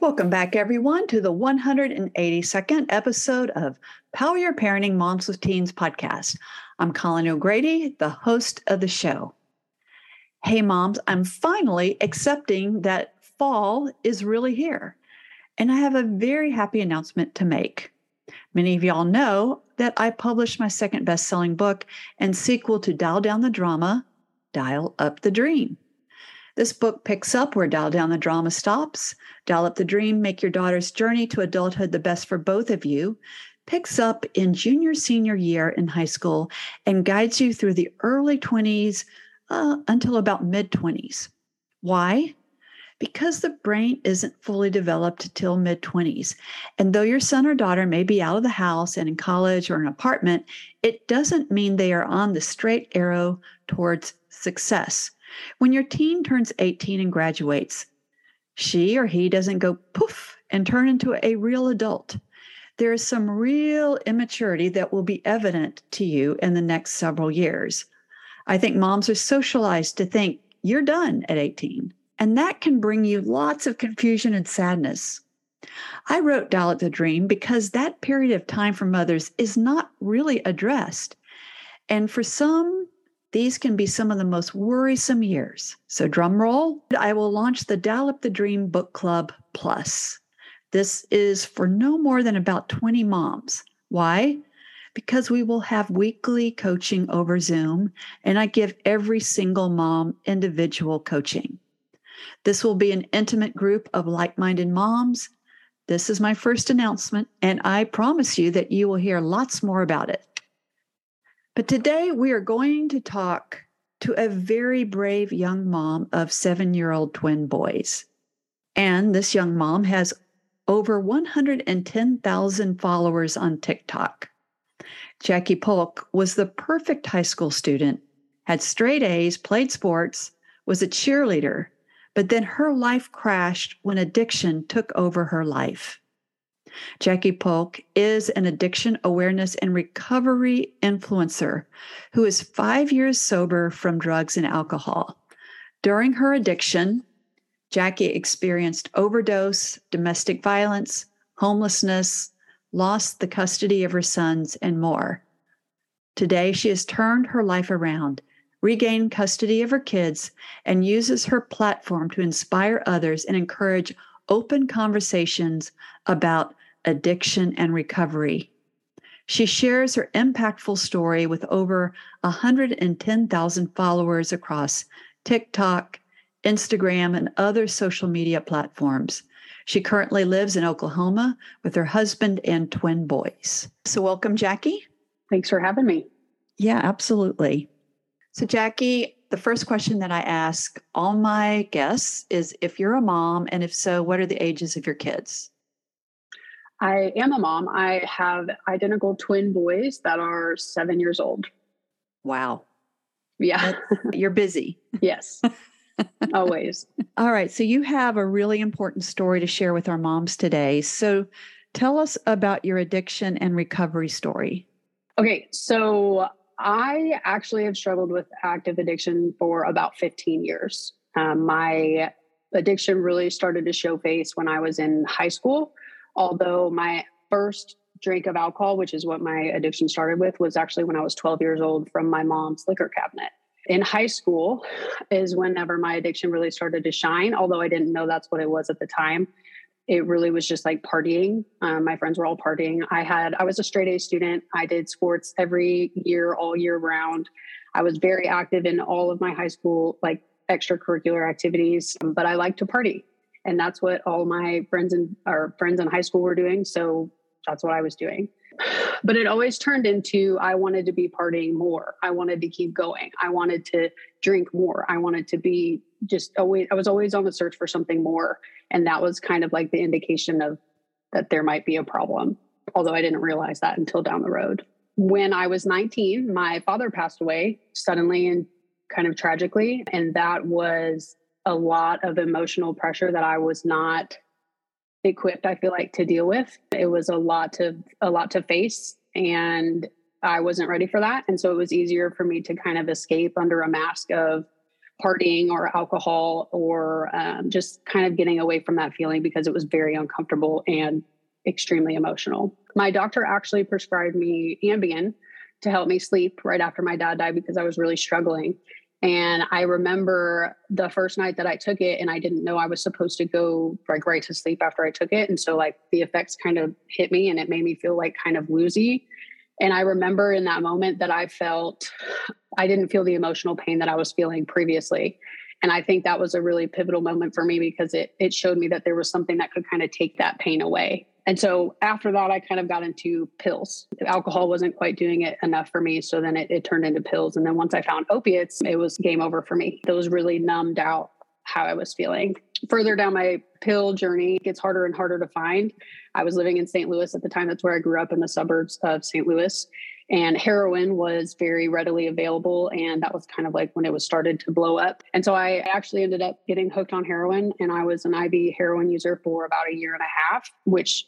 Welcome back, everyone, to the 182nd episode of Power Your Parenting Moms with Teens podcast. I'm Colleen O'Grady, the host of the show. Hey, moms, I'm finally accepting that fall is really here. And I have a very happy announcement to make. Many of y'all know that I published my second best selling book and sequel to Dial Down the Drama, Dial Up the Dream. This book picks up where Dial Down the Drama stops. Dial Up the Dream, Make Your Daughter's Journey to Adulthood the Best for Both of You, picks up in junior, senior year in high school and guides you through the early 20s uh, until about mid 20s. Why? Because the brain isn't fully developed till mid 20s. And though your son or daughter may be out of the house and in college or an apartment, it doesn't mean they are on the straight arrow towards success. When your teen turns 18 and graduates, she or he doesn't go poof and turn into a real adult. There is some real immaturity that will be evident to you in the next several years. I think moms are socialized to think you're done at 18, and that can bring you lots of confusion and sadness. I wrote Dial Up the Dream because that period of time for mothers is not really addressed. And for some, these can be some of the most worrisome years. So, drum roll, I will launch the Dial Up the Dream Book Club Plus. This is for no more than about 20 moms. Why? Because we will have weekly coaching over Zoom, and I give every single mom individual coaching. This will be an intimate group of like minded moms. This is my first announcement, and I promise you that you will hear lots more about it. But today we are going to talk to a very brave young mom of seven year old twin boys. And this young mom has over 110,000 followers on TikTok. Jackie Polk was the perfect high school student, had straight A's, played sports, was a cheerleader, but then her life crashed when addiction took over her life. Jackie Polk is an addiction awareness and recovery influencer who is five years sober from drugs and alcohol. During her addiction, Jackie experienced overdose, domestic violence, homelessness, lost the custody of her sons, and more. Today, she has turned her life around, regained custody of her kids, and uses her platform to inspire others and encourage open conversations about addiction, and recovery. She shares her impactful story with over 110,000 followers across TikTok, Instagram, and other social media platforms. She currently lives in Oklahoma with her husband and twin boys. So, welcome, Jackie. Thanks for having me. Yeah, absolutely. So, Jackie, the first question that I ask all my guests is if you're a mom, and if so, what are the ages of your kids? I am a mom. I have identical twin boys that are seven years old. Wow. Yeah. You're busy. yes. Always. All right. So you have a really important story to share with our moms today. So tell us about your addiction and recovery story. Okay. So I actually have struggled with active addiction for about 15 years. Um, my addiction really started to show face when I was in high school although my first drink of alcohol, which is what my addiction started with, was actually when I was 12 years old from my mom's liquor cabinet. In high school is whenever my addiction really started to shine, although I didn't know that's what it was at the time. It really was just like partying. Um, my friends were all partying. I had, I was a straight A student. I did sports every year, all year round. I was very active in all of my high school, like extracurricular activities, but I liked to party and that's what all my friends and our friends in high school were doing so that's what i was doing But it always turned into I wanted to be partying more. I wanted to keep going. I wanted to drink more. I wanted to be just always, I was always on the search for something more. And that was kind of like the indication of that there might be a problem, although I didn't realize that until down the road. When I was 19, my father passed away suddenly and kind of tragically. And that was a lot of emotional pressure that I was not equipped i feel like to deal with. It was a lot to a lot to face and i wasn't ready for that. And so it was easier for me to kind of escape under a mask of partying or alcohol or um, just kind of getting away from that feeling because it was very uncomfortable and extremely emotional. My doctor actually prescribed me ambien to help me sleep right after my dad died because i was really struggling and I remember the first night that I took it, and I didn't know I was supposed to go like right to sleep after I took it. And so, like, the effects kind of hit me and it made me feel like kind of woozy. And I remember in that moment that I felt I didn't feel the emotional pain that I was feeling previously. And I think that was a really pivotal moment for me because it it showed me that there was something that could kind of take that pain away. And so after that, I kind of got into pills. Alcohol wasn't quite doing it enough for me. So then it, it turned into pills. And then once I found opiates, it was game over for me. Those really numbed out how I was feeling. Further down my pill journey, it gets harder and harder to find. I was living in St. Louis at the time. That's where I grew up in the suburbs of St. Louis and heroin was very readily available and that was kind of like when it was started to blow up. And so i actually ended up getting hooked on heroin and i was an iv heroin user for about a year and a half which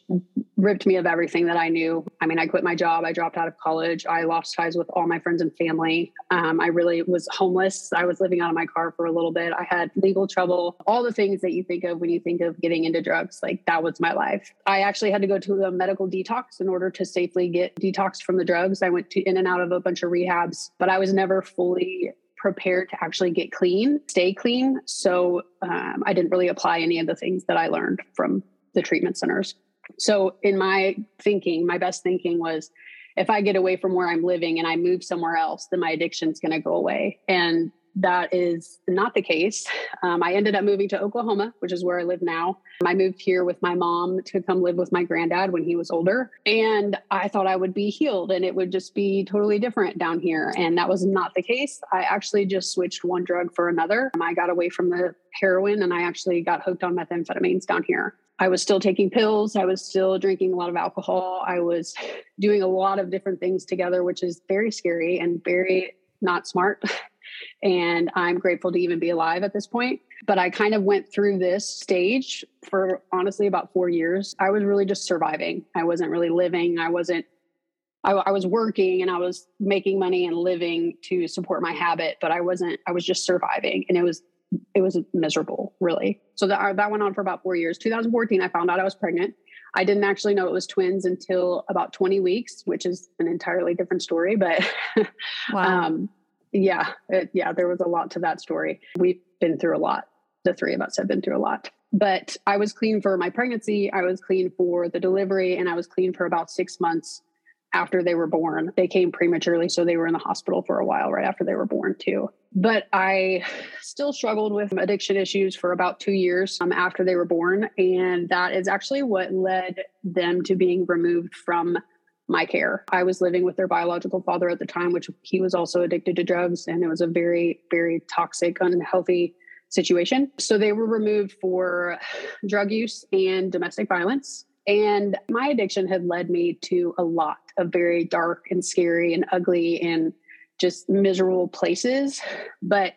ripped me of everything that i knew. I mean i quit my job i dropped out of college i lost ties with all my friends and family. Um, i really was homeless. I was living out of my car for a little bit. I had legal trouble. All the things that you think of when you think of getting into drugs like that was my life. I actually had to go to a medical detox in order to safely get detoxed from the drugs. I went to in and out of a bunch of rehabs, but I was never fully prepared to actually get clean, stay clean. So um, I didn't really apply any of the things that I learned from the treatment centers. So in my thinking, my best thinking was if I get away from where I'm living and I move somewhere else, then my addiction's going to go away. And that is not the case. Um, I ended up moving to Oklahoma, which is where I live now. I moved here with my mom to come live with my granddad when he was older. And I thought I would be healed and it would just be totally different down here. And that was not the case. I actually just switched one drug for another. I got away from the heroin and I actually got hooked on methamphetamines down here. I was still taking pills. I was still drinking a lot of alcohol. I was doing a lot of different things together, which is very scary and very not smart. And I'm grateful to even be alive at this point. But I kind of went through this stage for honestly about four years. I was really just surviving. I wasn't really living. I wasn't, I, I was working and I was making money and living to support my habit, but I wasn't, I was just surviving. And it was, it was miserable, really. So that, that went on for about four years. 2014, I found out I was pregnant. I didn't actually know it was twins until about 20 weeks, which is an entirely different story. But wow. um, yeah, it, yeah, there was a lot to that story. We've been through a lot. The three of us have been through a lot. But I was clean for my pregnancy, I was clean for the delivery, and I was clean for about six months after they were born. They came prematurely, so they were in the hospital for a while right after they were born, too. But I still struggled with addiction issues for about two years um, after they were born. And that is actually what led them to being removed from my care. I was living with their biological father at the time, which he was also addicted to drugs, and it was a very, very toxic, unhealthy situation. So they were removed for drug use and domestic violence. And my addiction had led me to a lot of very dark and scary and ugly and just miserable places. But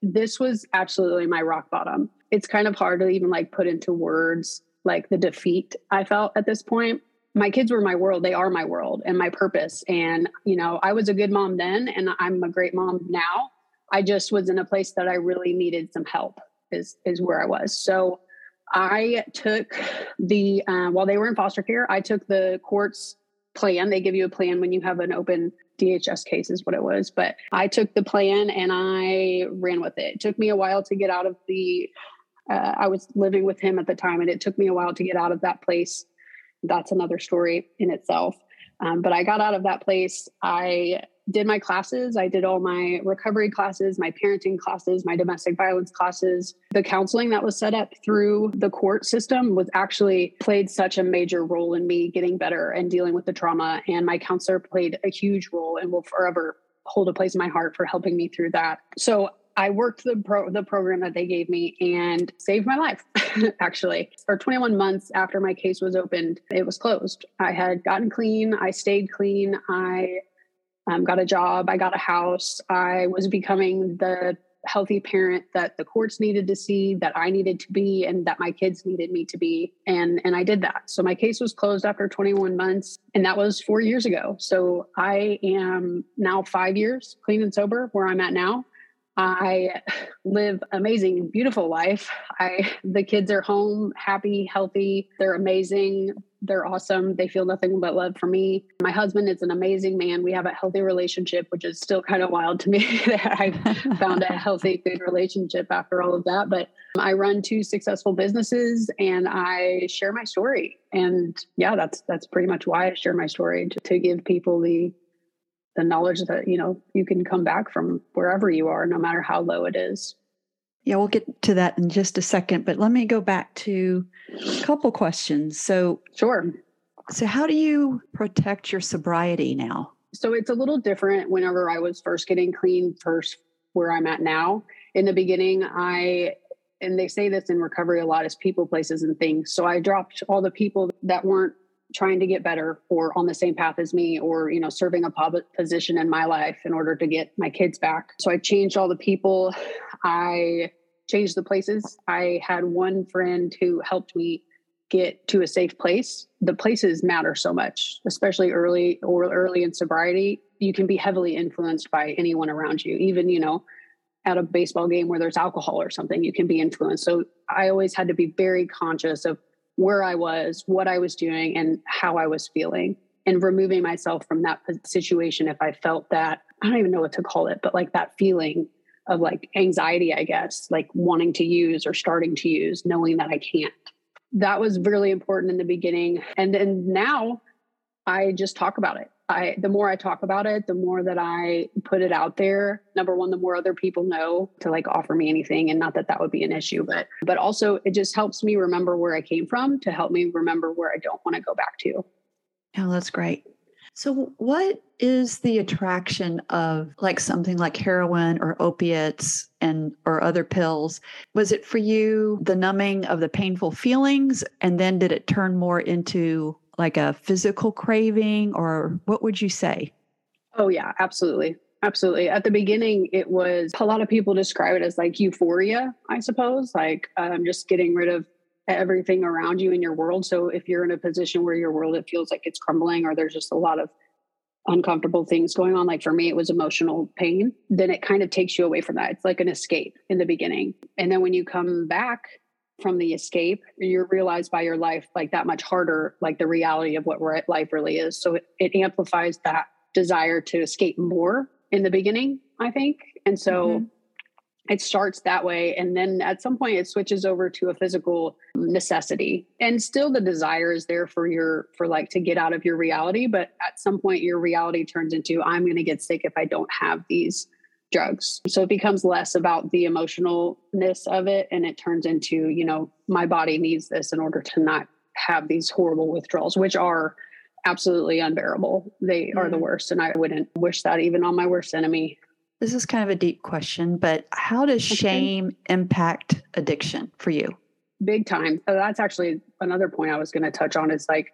this was absolutely my rock bottom. It's kind of hard to even like put into words like the defeat I felt at this point my kids were my world they are my world and my purpose. And you know i was a good mom then and i'm a great mom now. I just was in a place that i really needed some help is is where i was. So i took the uh, while they were in foster care i took the court's plan. They give you a plan when you have an open dhs case is what it was but i took the plan and i ran with it. It took me a while to get out of the uh, i was living with him at the time and it took me a while to get out of that place that's another story in itself. Um, but I got out of that place. I did my classes. I did all my recovery classes, my parenting classes, my domestic violence classes. The counseling that was set up through the court system was actually played such a major role in me getting better and dealing with the trauma. And my counselor played a huge role and will forever hold a place in my heart for helping me through that. So I worked the pro the program that they gave me and saved my life. actually, for 21 months after my case was opened, it was closed. I had gotten clean. I stayed clean. I um, got a job. I got a house. I was becoming the healthy parent that the courts needed to see, that I needed to be, and that my kids needed me to be. And and I did that. So my case was closed after 21 months, and that was four years ago. So I am now five years clean and sober where I'm at now. I live amazing, beautiful life. I the kids are home, happy, healthy. They're amazing. They're awesome. They feel nothing but love for me. My husband is an amazing man. We have a healthy relationship, which is still kind of wild to me that I found a healthy, good relationship after all of that. But I run two successful businesses and I share my story. And yeah, that's that's pretty much why I share my story to, to give people the the knowledge that you know you can come back from wherever you are no matter how low it is. Yeah we'll get to that in just a second but let me go back to a couple questions. So sure. so how do you protect your sobriety now? So it's a little different whenever i was first getting clean first where i'm at now. In the beginning i and they say this in recovery a lot is people places and things. So i dropped all the people that weren't trying to get better or on the same path as me or you know serving a public position in my life in order to get my kids back. So i changed all the people. I changed the places. I had one friend who helped me get to a safe place. The places matter so much especially early or early in sobriety. You can be heavily influenced by anyone around you even you know at a baseball game where there's alcohol or something you can be influenced. So i always had to be very conscious of where I was, what I was doing, and how I was feeling, and removing myself from that situation if I felt that I don't even know what to call it, but like that feeling of like anxiety, I guess, like wanting to use or starting to use, knowing that I can't. That was really important in the beginning. And then now I just talk about it. I the more I talk about it, the more that I put it out there. Number one, the more other people know to like offer me anything, and not that that would be an issue, but but also it just helps me remember where I came from to help me remember where I don't want to go back to. Yeah, that's great. So, what is the attraction of like something like heroin or opiates and or other pills? Was it for you the numbing of the painful feelings, and then did it turn more into like a physical craving or what would you say? Oh, yeah, absolutely. Absolutely. At the beginning, it was a lot of people describe it as like euphoria, I suppose, like um, just getting rid of everything around you in your world. So if you're in a position where your world it feels like it's crumbling or there's just a lot of uncomfortable things going on, like for me, it was emotional pain, then it kind of takes you away from that. It's like an escape in the beginning. And then when you come back from the escape you're realized by your life like that much harder like the reality of what life really is. So it, it amplifies that desire to escape more in the beginning i think. And so mm-hmm. it starts that way and then at some point it switches over to a physical necessity. And still the desire is there for your for like to get out of your reality but at some point your reality turns into i'm going to get sick if i don't have these drugs. So it becomes less about the emotionalness of it and it turns into, you know, my body needs this in order to not have these horrible withdrawals, which are absolutely unbearable. They mm-hmm. are the mm-hmm. worst. And I wouldn't wish that even on my worst enemy. This is kind of a deep question, but how does shame impact addiction for you? Big time. So that's actually another point I was going to touch on is like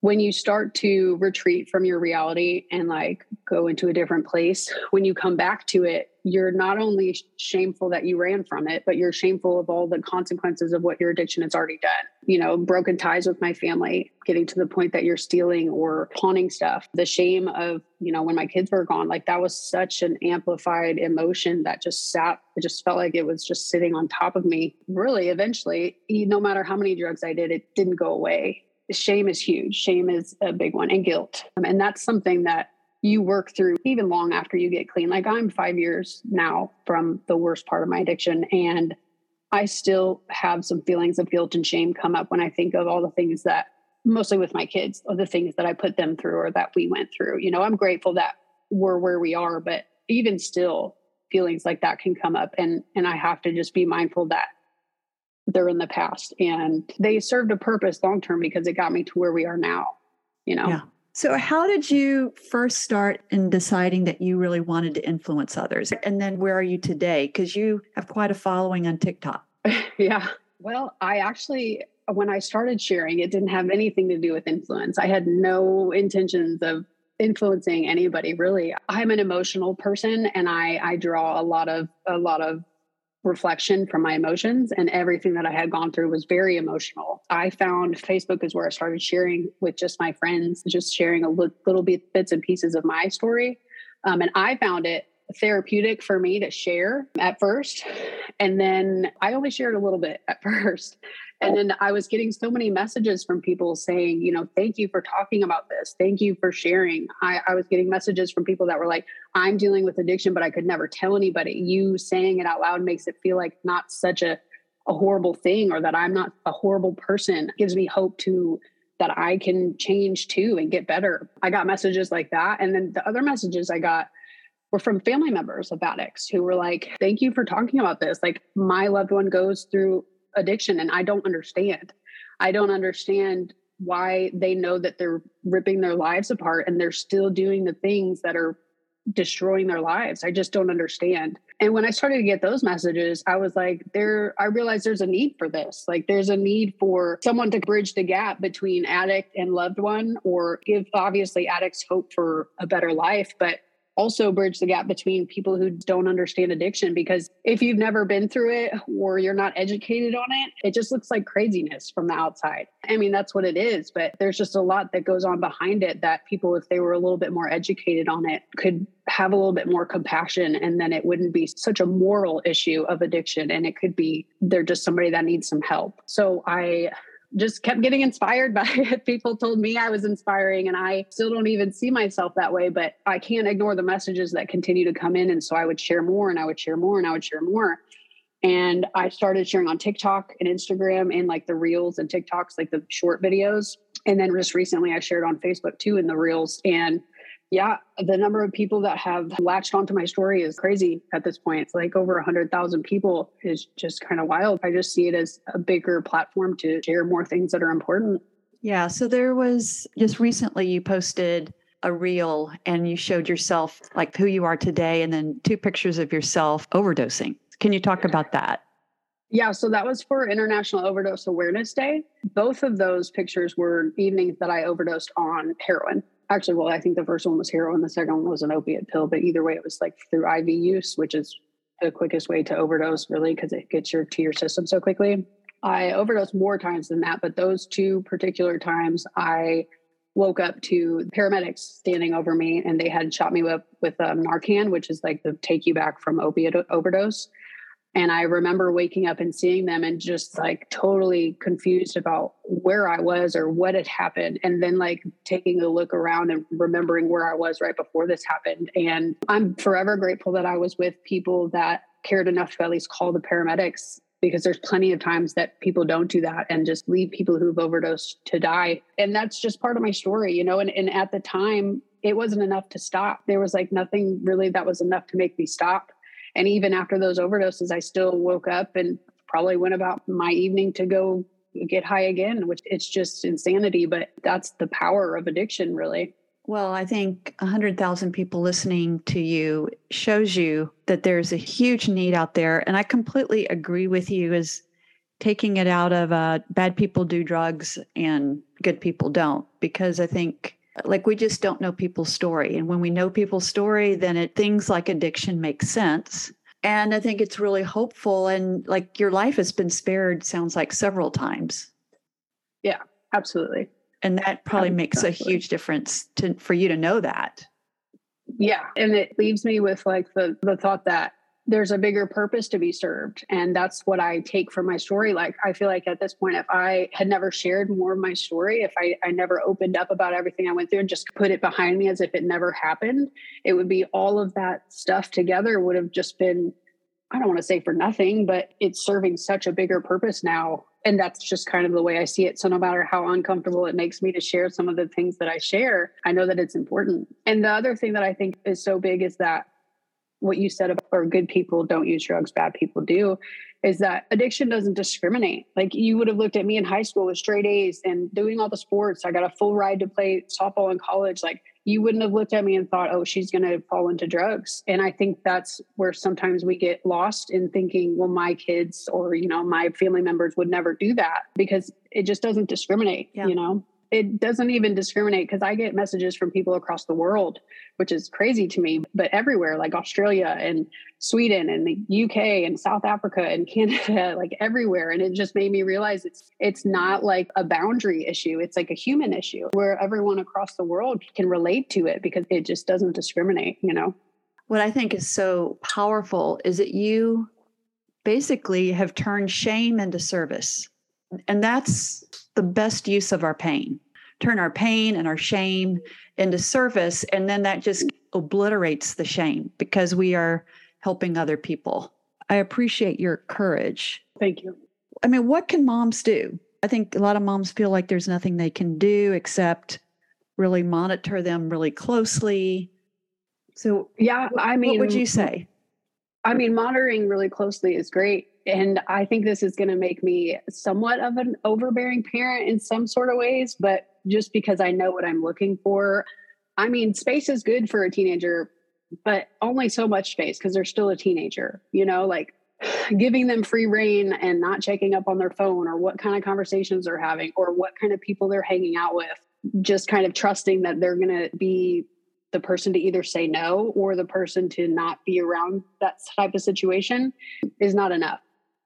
when you start to retreat from your reality and like go into a different place, when you come back to it, you're not only shameful that you ran from it, but you're shameful of all the consequences of what your addiction has already done. You know, broken ties with my family, getting to the point that you're stealing or pawning stuff, the shame of, you know, when my kids were gone, like that was such an amplified emotion that just sat, it just felt like it was just sitting on top of me. Really, eventually, no matter how many drugs I did, it didn't go away shame is huge. Shame is a big one, and guilt. Um, and that's something that you work through even long after you get clean. Like I'm five years now from the worst part of my addiction, and I still have some feelings of guilt and shame come up when I think of all the things that, mostly with my kids, or the things that I put them through or that we went through. You know, I'm grateful that we're where we are. But even still, feelings like that can come up and and I have to just be mindful that they're in the past and they served a purpose long term because it got me to where we are now, you know. Yeah. So, how did you first start in deciding that you really wanted to influence others? And then, where are you today? Because you have quite a following on TikTok. yeah. Well, I actually, when I started sharing, it didn't have anything to do with influence. I had no intentions of influencing anybody really i'm an emotional person and i i draw a lot of a lot of reflection from my emotions and everything that I had gone through was very emotional. I found Facebook is where I started sharing with just my friends, just sharing a little bit bits and pieces of my story. Um, and I found it therapeutic for me to share at first. And then I only shared a little bit at first. And then I was getting so many messages from people saying, you know, thank you for talking about this. Thank you for sharing. I, I was getting messages from people that were like, I'm dealing with addiction, but I could never tell anybody. You saying it out loud makes it feel like not such a, a horrible thing or that I'm not a horrible person. It gives me hope to that I can change too and get better. I got messages like that. And then the other messages I got were from family members of addicts who were like, Thank you for talking about this. Like, my loved one goes through addiction and I don't understand. I don't understand why they know that they're ripping their lives apart and they're still doing the things that are destroying their lives. I just don't understand. And when I started to get those messages, I was like, there, I realized there's a need for this. Like, there's a need for someone to bridge the gap between addict and loved one, or give obviously addicts hope for a better life. But also bridge the gap between people who don't understand addiction because if you've never been through it or you're not educated on it, it just looks like craziness from the outside. I mean, that's what it is, but there's just a lot that goes on behind it that people, if they were a little bit more educated on it, could have a little bit more compassion and then it wouldn't be such a moral issue of addiction and it could be they're just somebody that needs some help. So I just kept getting inspired by it. People told me I was inspiring, and I still don't even see myself that way, but I can't ignore the messages that continue to come in. And so I would share more and I would share more and I would share more. And I started sharing on TikTok and Instagram and like the reels and TikToks, like the short videos. And then just recently I shared on Facebook too in the reels. And yeah, the number of people that have latched onto my story is crazy at this point. It's like over 100,000 people is just kind of wild. I just see it as a bigger platform to share more things that are important. Yeah. So there was just recently you posted a reel and you showed yourself like who you are today and then two pictures of yourself overdosing. Can you talk about that? Yeah, so that was for International Overdose Awareness Day. Both of those pictures were evenings that I overdosed on heroin actually, well, I think the first one was heroin, the second one was an opiate pill, but either way, it was like through IV use, which is the quickest way to overdose, really, because it gets your to your system so quickly. I overdosed more times than that, but those two particular times, I woke up to paramedics standing over me, and they had shot me up with um, Narcan, which is like the take you back from opiate overdose. And I remember waking up and seeing them and just like totally confused about where I was or what had happened. And then like taking a look around and remembering where I was right before this happened. And I'm forever grateful that I was with people that cared enough to at least call the paramedics because there's plenty of times that people don't do that and just leave people who've overdosed to die. And that's just part of my story, you know. And, and at the time, it wasn't enough to stop. There was like nothing really that was enough to make me stop and even after those overdoses, I still woke up and probably went about my evening to go get high again, which it's just insanity. But that's the power of addiction, really. Well, I think 100,000 people listening to you shows you that there's a huge need out there. And I completely agree with you as taking it out of uh, bad people do drugs and good people don't, because I think like we just don't know people's story. And when we know people's story then it things like addiction make sense. And i think it's really hopeful. And like your life has been spared sounds like several times. Yeah absolutely. And that probably absolutely. makes a huge difference to for you to know that. Yeah and it leaves me with like the the thought that there's a bigger purpose to be served and that's what i take from my story like i feel like at this point if i had never shared more of my story if i, I never opened up about everything i went through and just put it behind me as if it never happened it would be all of that stuff together would have just been I don't want to say for nothing, but it's serving such a bigger purpose now. And that's just kind of the way I see it. So no matter how uncomfortable it makes me to share some of the things that I share, I know that it's important. And the other thing that I think is so big is that what you said about or good people don't use drugs, bad people do, is that addiction doesn't discriminate. Like you would have looked at me in high school with straight A's and doing all the sports. I got a full ride to play softball in college. Like you wouldn't have looked at me and thought, oh, she's going to fall into drugs. And I think that's where sometimes we get lost in thinking, well, my kids or, you know, my family members would never do that because it just doesn't discriminate, yeah. you know? It doesn't even discriminate because I get messages from people across the world, which is crazy to me, but everywhere, like Australia and Sweden and the UK and South Africa and Canada, like everywhere. And it just made me realize it's it's not like a boundary issue. It's like a human issue where everyone across the world can relate to it because it just doesn't discriminate, you know. What I think is so powerful is that you basically have turned shame into service. And that's the best use of our pain. Turn our pain and our shame into service. And then that just obliterates the shame because we are helping other people. I appreciate your courage. Thank you. I mean, what can moms do? I think a lot of moms feel like there's nothing they can do except really monitor them really closely. So, yeah, I mean, what would you say? I mean, monitoring really closely is great and I think this is going to make me somewhat of an overbearing parent in some sort of ways, but just because I know what I'm looking for. I mean, space is good for a teenager, but only so much space because they're still a teenager, you know, like giving them free reign and not checking up on their phone or what kind of conversations they're having or what kind of people they're hanging out with. Just kind of trusting that they're going to be the person to either say no or the person to not be around that type of situation is not enough.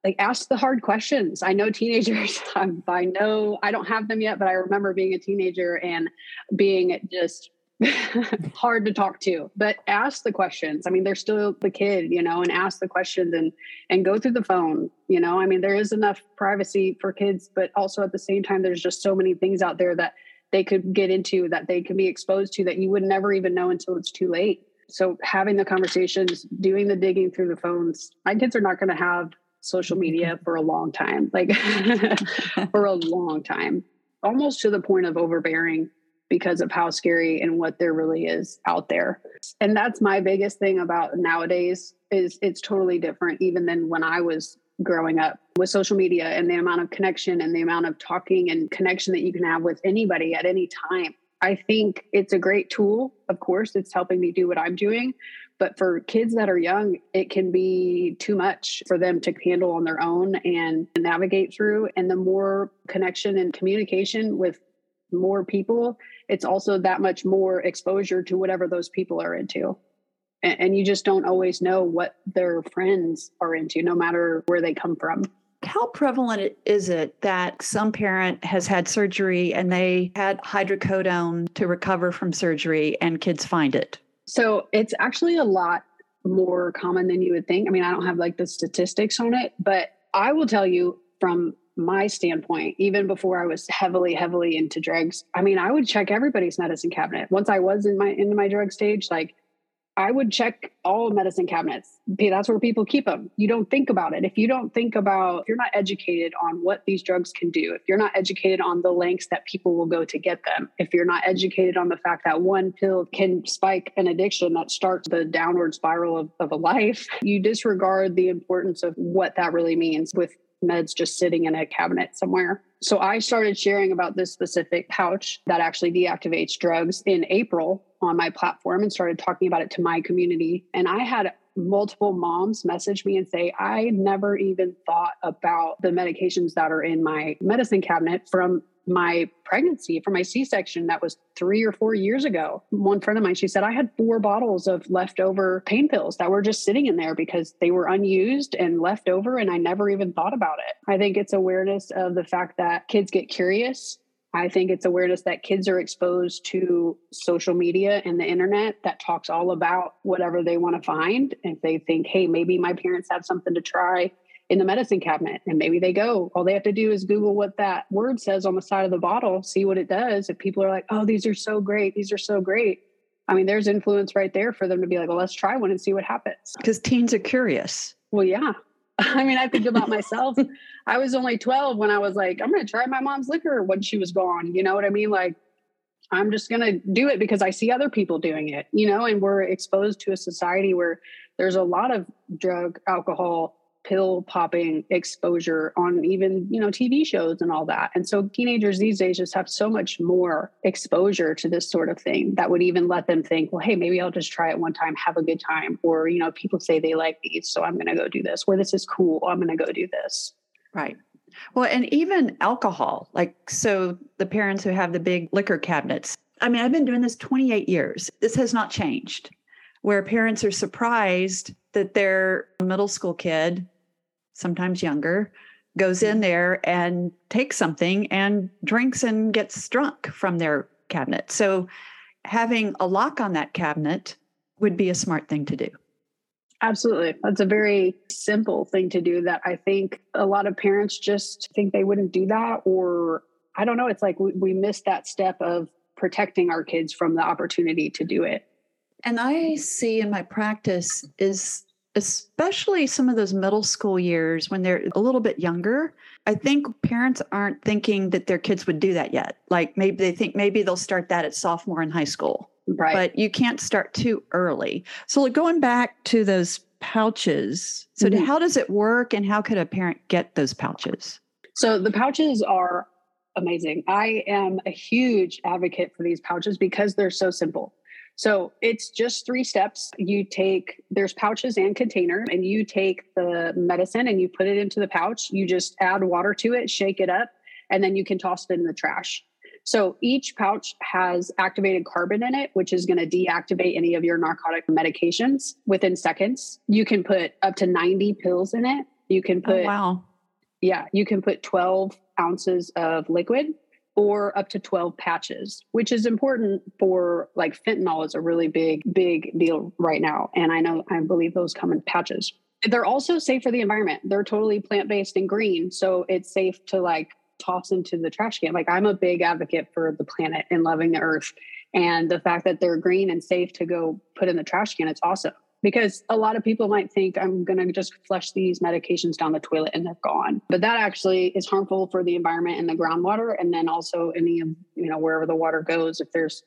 Like ask the hard questions. I know teenagers, I'm, I know I don't have them yet, but I remember being a teenager and being just hard to talk to. But ask the questions. I mean they're still the kid you know and ask the questions and and go through the phone you know? I mean there is enough privacy for kids but also at the same time there's just so many things out there that they could get into that they can be exposed to that you would never even know until it's too late so having the conversations doing the digging through the phones my kids are not going to have social media mm-hmm. for a long time, like for a long time, almost to the point of overbearing because of how scary and what there really is out there. And that's my biggest thing about nowadays is it's totally different even than when I was growing up with social media and the amount of connection and the amount of talking and connection that you can have with anybody at any time. I think it's a great tool. Of course, it's helping me do what I'm doing, but for kids that are young, it can be too much for them to handle on their own and navigate through. And the more connection and communication with more people, it's also that much more exposure to whatever those people are into. And, and you just don't always know what their friends are into, no matter where they come from. How prevalent is it that some parent has had surgery and they had hydrocodone to recover from surgery and kids find it? So it's actually a lot more common than you would think. I mean, I don't have like the statistics on it, but I will tell you from my standpoint, even before I was heavily, heavily into drugs, I mean, I would check everybody's medicine cabinet. Once I was in my into my drug stage, like I would check all medicine cabinets. That's where people keep them. You don't think about it. If you don't think about, if you're not educated on what these drugs can do, if you're not educated on the lengths that people will go to get them, if you're not educated on the fact that one pill can spike an addiction that starts the downward spiral of, of a life, you disregard the importance of what that really means with meds just sitting in a cabinet somewhere. So I started sharing about this specific pouch that actually deactivates drugs in April on my platform and started talking about it to my community. And I had multiple moms message me and say, I never even thought about the medications that are in my medicine cabinet from my pregnancy for my c-section that was three or four years ago one friend of mine she said i had four bottles of leftover pain pills that were just sitting in there because they were unused and left over and i never even thought about it i think it's awareness of the fact that kids get curious I think it's awareness that kids are exposed to social media and the internet that talks all about whatever they want to find. If they think, hey, maybe my parents have something to try, in the medicine cabinet and maybe they go all they have to do is google what that word says on the side of the bottle see what it does if people are like oh these are so great these are so great i mean there's influence right there for them to be like well let's try one and see what happens because teens are curious Well, yeah. I mean, I think about myself. I was only 12 when I was like, I'm going to try my mom's liquor when she was gone. You know what I mean? Like, I'm just going to do it because I see other people doing it, you know, and we're exposed to a society where there's a lot of drug, alcohol, pill popping exposure on even you know tv shows and all that. And so teenagers these days just have so much more exposure to this sort of thing that would even let them think well hey maybe i'll just try it one time have a good time. Or you know people say they like these so i'm going to go do this or this is cool i'm going to go do this. Right. Well and even alcohol like so the parents who have the big liquor cabinets i mean i've been doing this 28 years. This has not changed. Where parents are surprised that their middle school kid sometimes younger, goes in mm-hmm. there and takes something and drinks and gets drunk from their cabinet. So having a lock on that cabinet would be a smart thing to do. Absolutely. That's a very simple thing to do that I think a lot of parents just think they wouldn't do that. Or I don't know. It's like we, we missed that step of protecting our kids from the opportunity to do it. And I see in my practice is especially some of those middle school years when they're a little bit younger. I think parents aren't thinking that their kids would do that yet. Like maybe they think maybe they'll start that at sophomore in high school. Right. But you can't start too early. So going back to those pouches, so mm-hmm. how does it work and how could a parent get those pouches? So the pouches are amazing. I am a huge advocate for these pouches because they're so simple. So it's just three steps. You take, there's pouches and container, and you take the medicine and you put it into the pouch. You just add water to it, shake it up, and then you can toss it in the trash. So each pouch has activated carbon in it, which is going to deactivate any of your narcotic medications within seconds. You can put up to 90 pills in it. You can oh, put, oh, wow. Yeah, you can put 12 ounces of liquid or up to 12 patches, which is important for like fentanyl is a really big, big deal right now. And I know, I believe those come in patches. They're also safe for the environment. They're totally plant based and green. So it's safe to like toss into the trash can. Like I'm a big advocate for the planet and loving the earth. And the fact that they're green and safe to go put in the trash can, it's awesome because a lot of people might think I'm going to just flush these medications down the toilet and they're gone. But that actually is harmful for the environment and the groundwater. And then also any of, you know, wherever the water goes, if there's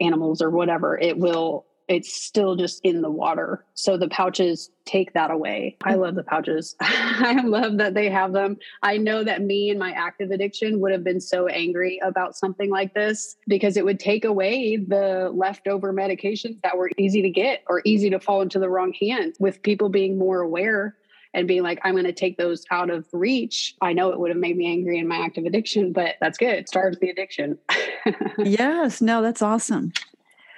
animals or whatever, it will it's still just in the water. So the pouches take that away. I love the pouches. I love that they have them. I know that me and my active addiction would have been so angry about something like this because it would take away the leftover medications that were easy to get or easy to fall into the wrong hands with people being more aware and being like, I'm going to take those out of reach. I know it would have made me angry in my active addiction, but that's good. It starves the addiction. yes. No, that's awesome.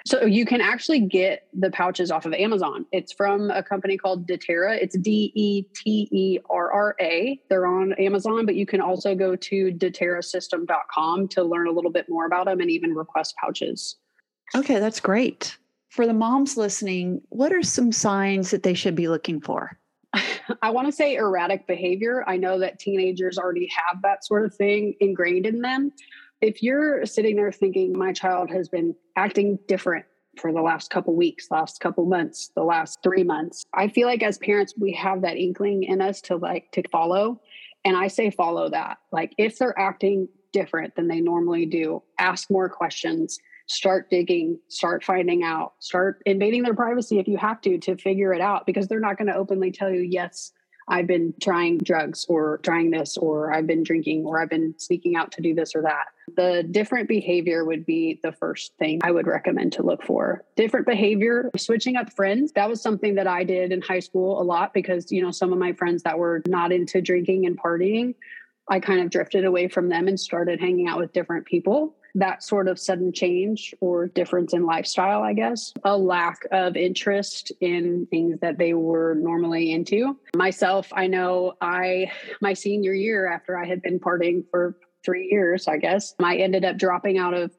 So you can actually get the pouches off of Amazon. It's from a company called Deterra. It's D E T E R R A. They're on Amazon, but you can also go to deterrasystem.com to learn a little bit more about them and even request pouches. Okay, that's great. For the moms listening, what are some signs that they should be looking for? I want to say erratic behavior. I know that teenagers already have that sort of thing ingrained in them if you're sitting there thinking my child has been acting different for the last couple weeks last couple months the last three months i feel like as parents we have that inkling in us to like to follow. And i say follow that. Like if they're acting different than they normally do ask more questions start digging start finding out start invading their privacy if you have to to figure it out because they're not going to openly tell you yes I've been trying drugs or trying this, or I've been drinking, or I've been sneaking out to do this or that. The different behavior would be the first thing I would recommend to look for. Different behavior, switching up friends. That was something that I did in high school a lot because, you know, some of my friends that were not into drinking and partying, I kind of drifted away from them and started hanging out with different people that sort of sudden change or difference in lifestyle, I guess, a lack of interest in things that they were normally into. Myself, I know I, my senior year after I had been partying for three years, I guess, I ended up dropping out of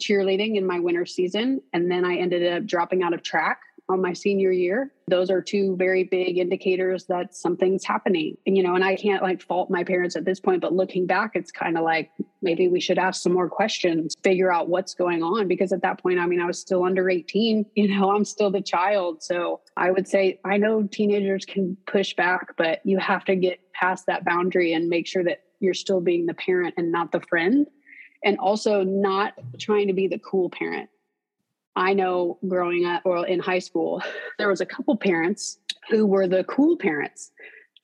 cheerleading in my winter season. And then I ended up dropping out of track on my senior year. Those are two very big indicators that something's happening. And, you know, and I can't like fault my parents at this point, but looking back, it's kind of like maybe we should ask some more questions, figure out what's going on. Because at that point, I mean, I was still under 18, you know, I'm still the child. So I would say, I know teenagers can push back, but you have to get past that boundary and make sure that you're still being the parent and not the friend. And also not trying to be the cool parent. I know growing up or in high school, there was a couple parents who were the cool parents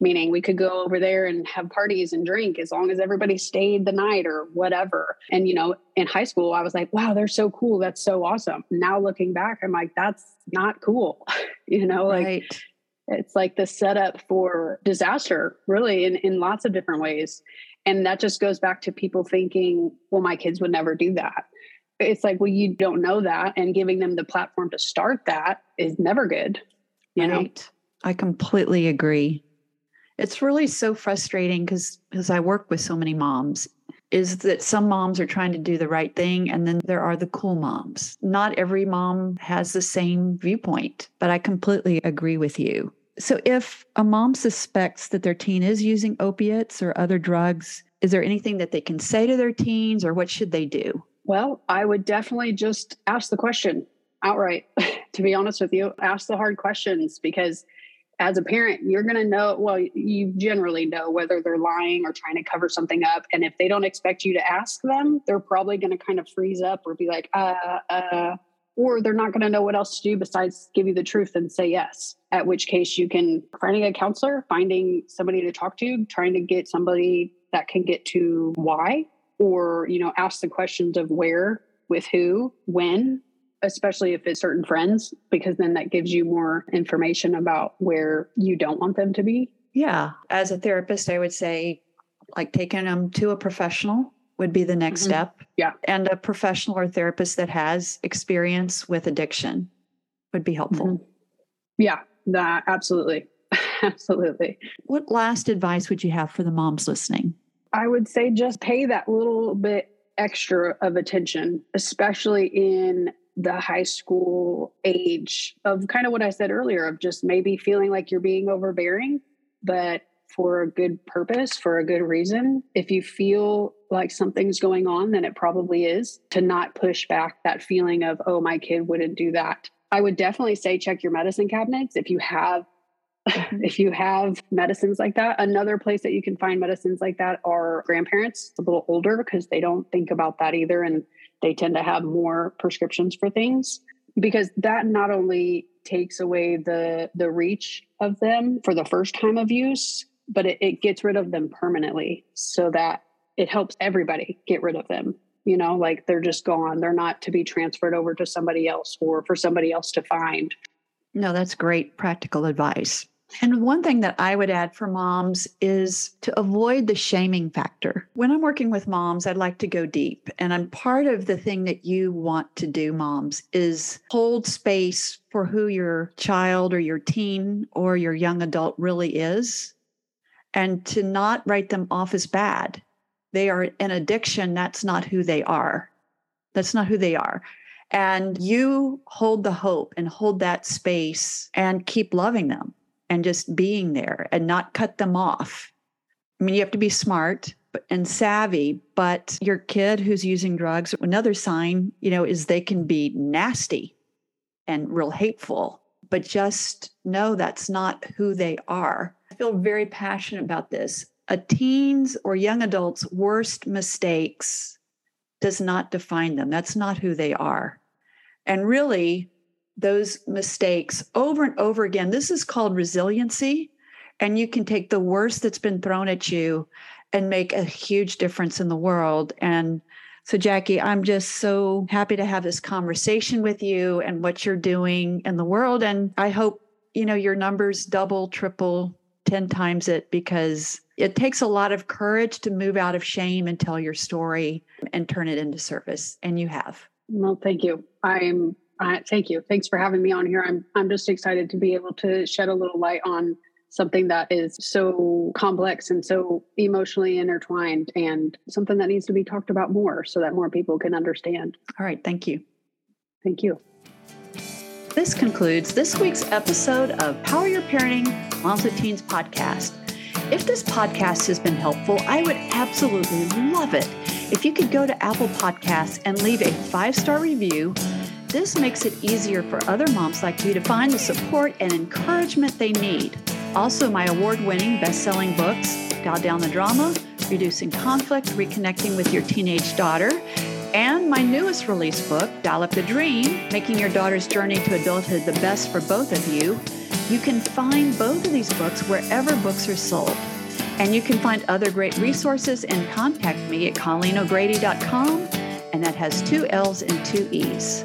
meaning we could go over there and have parties and drink as long as everybody stayed the night or whatever. And, you know, in high school, I was like, wow, they're so cool. That's so awesome. Now looking back, I'm like, that's not cool. you know, like right. it's like the setup for disaster, really, in, in lots of different ways. And that just goes back to people thinking, well, my kids would never do that. It's like, well, you don't know that. And giving them the platform to start that is never good. You right. know? I completely agree it's really so frustrating because because I work with so many moms is that some moms are trying to do the right thing and then there are the cool moms. Not every mom has the same viewpoint, but I completely agree with you. So if a mom suspects that their teen is using opiates or other drugs, is there anything that they can say to their teens or what should they do? Well, I would definitely just ask the question outright. to be honest with you, ask the hard questions because as a parent, you're going to know, well, you generally know whether they're lying or trying to cover something up. And if they don't expect you to ask them, they're probably going to kind of freeze up or be like, uh, uh, or they're not going to know what else to do besides give you the truth and say yes. At which case, you can finding a counselor, finding somebody to talk to, trying to get somebody that can get to why, or, you know, ask the questions of where, with who, when, especially if it's certain friends, because then that gives you more information about where you don't want them to be. Yeah. As a therapist, I would say, like taking them to a professional would be the next mm-hmm. step. Yeah. And a professional or therapist that has experience with addiction would be helpful. Mm-hmm. Yeah, that absolutely. absolutely. What last advice would you have for the moms listening? I would say just pay that little bit extra of attention, especially in the high school age of kind of what I said earlier of just maybe feeling like you're being overbearing, but for a good purpose, for a good reason. If you feel like something's going on, then it probably is to not push back that feeling of, oh, my kid wouldn't do that. I would definitely say check your medicine cabinets if you have. if you have medicines like that. Another place that you can find medicines like that are grandparents a little older because they don't think about that either and they tend to have more prescriptions for things because that not only takes away the the reach of them for the first time of use but it, it gets rid of them permanently so that it helps everybody get rid of them you know like they're just gone. They're not to be transferred over to somebody else or for somebody else to find. No that's great practical advice and one thing that I would add for moms is to avoid the shaming factor. When I'm working with moms, I'd like to go deep. And I'm part of the thing that you want to do, moms, is hold space for who your child or your teen or your young adult really is and to not write them off as bad. They are an addiction. That's not who they are. That's not who they are. And you hold the hope and hold that space and keep loving them and just being there and not cut them off. I mean, you have to be smart and savvy, but your kid who's using drugs, another sign, you know, is they can be nasty and real hateful, but just know that's not who they are. I feel very passionate about this. A teen's or young adult's worst mistakes does not define them. That's not who they are. And really, those mistakes over and over again. This is called resiliency. And you can take the worst that's been thrown at you and make a huge difference in the world. And so, Jackie, I'm just so happy to have this conversation with you and what you're doing in the world. And I hope, you know, your numbers double, triple, 10 times it because it takes a lot of courage to move out of shame and tell your story and turn it into service. And you have. Well, thank you. I'm uh, thank you. Thanks for having me on here. I'm I'm just excited to be able to shed a little light on something that is so complex and so emotionally intertwined and something that needs to be talked about more so that more people can understand. All right, thank you. Thank you. This concludes this week's episode of Power Your Parenting Moms with Teens podcast. If this podcast has been helpful, I would absolutely love it If you could go to Apple Podcasts and leave a five star review, this makes it easier for other moms like you to find the support and encouragement they need. Also, my award winning best selling books, Dial Down the Drama, Reducing Conflict, Reconnecting with Your Teenage Daughter, and my newest release book, Dial Up the Dream Making Your Daughter's Journey to Adulthood the Best for Both of You. You can find both of these books wherever books are sold. And you can find other great resources and contact me at ColleenO'Grady.com, and that has two L's and two E's.